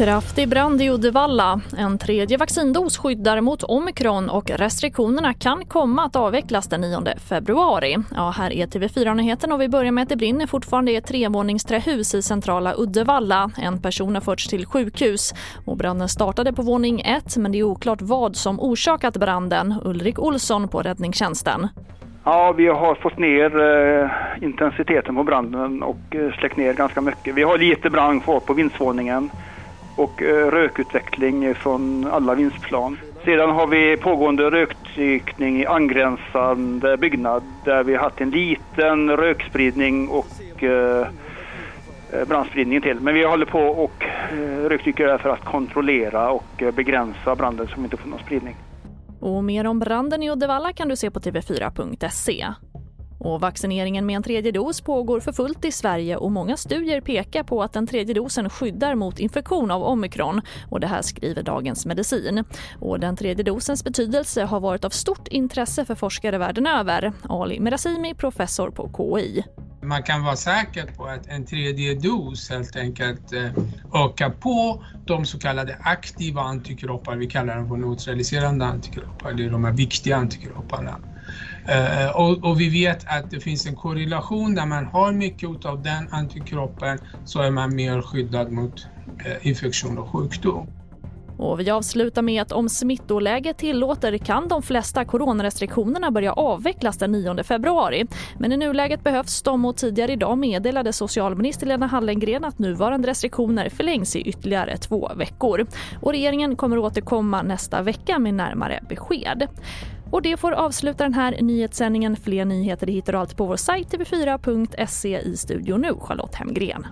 Kraftig brand i Uddevalla. En tredje vaccindos skyddar mot omikron och restriktionerna kan komma att avvecklas den 9 februari. Ja, här är TV4-nyheten och vi börjar med att det brinner fortfarande i ett trevåningsträhus i centrala Uddevalla. En person har förts till sjukhus och branden startade på våning 1 men det är oklart vad som orsakat branden. Ulrik Olsson på räddningstjänsten. Ja, vi har fått ner eh, intensiteten på branden och eh, släckt ner ganska mycket. Vi har lite brand kvar på vindsvåningen och eh, rökutveckling från alla vindsplan. Sedan har vi pågående rökdykning i angränsande byggnad där vi har haft en liten rökspridning och eh, eh brandspridning till. Men vi håller på och eh, rökdyker där för att kontrollera och eh, begränsa branden så vi inte får någon spridning. Och mer om branden i Uddevalla kan du se på tv4.se. Och vaccineringen med en tredje dos pågår för fullt i Sverige och många studier pekar på att den tredje dosen skyddar mot infektion av omikron. Och det här skriver Dagens Medicin. Och den tredje dosens betydelse har varit av stort intresse för forskare världen över. Ali Merasimi, professor på KI. Man kan vara säker på att en tredje dos helt enkelt eh, öka på de så kallade aktiva antikroppar, vi kallar dem för neutraliserande antikroppar, det är de här viktiga antikropparna. Eh, och, och, vi vet att det finns en korrelation där man har mycket av den antikroppen så är man mer skyddad mot eh, infektion och sjukdom. Och vi avslutar med att om smittoläget tillåter kan de flesta coronarestriktionerna börja avvecklas den 9 februari. Men i nuläget behövs de och tidigare idag meddelade socialminister Lena Hallengren att nuvarande restriktioner förlängs i ytterligare två veckor. Och regeringen kommer återkomma nästa vecka med närmare besked. Och det får avsluta den här nyhetssändningen. Fler nyheter hittar du alltid på vår sajt tv4.se i studion nu, Charlotte Hemgren.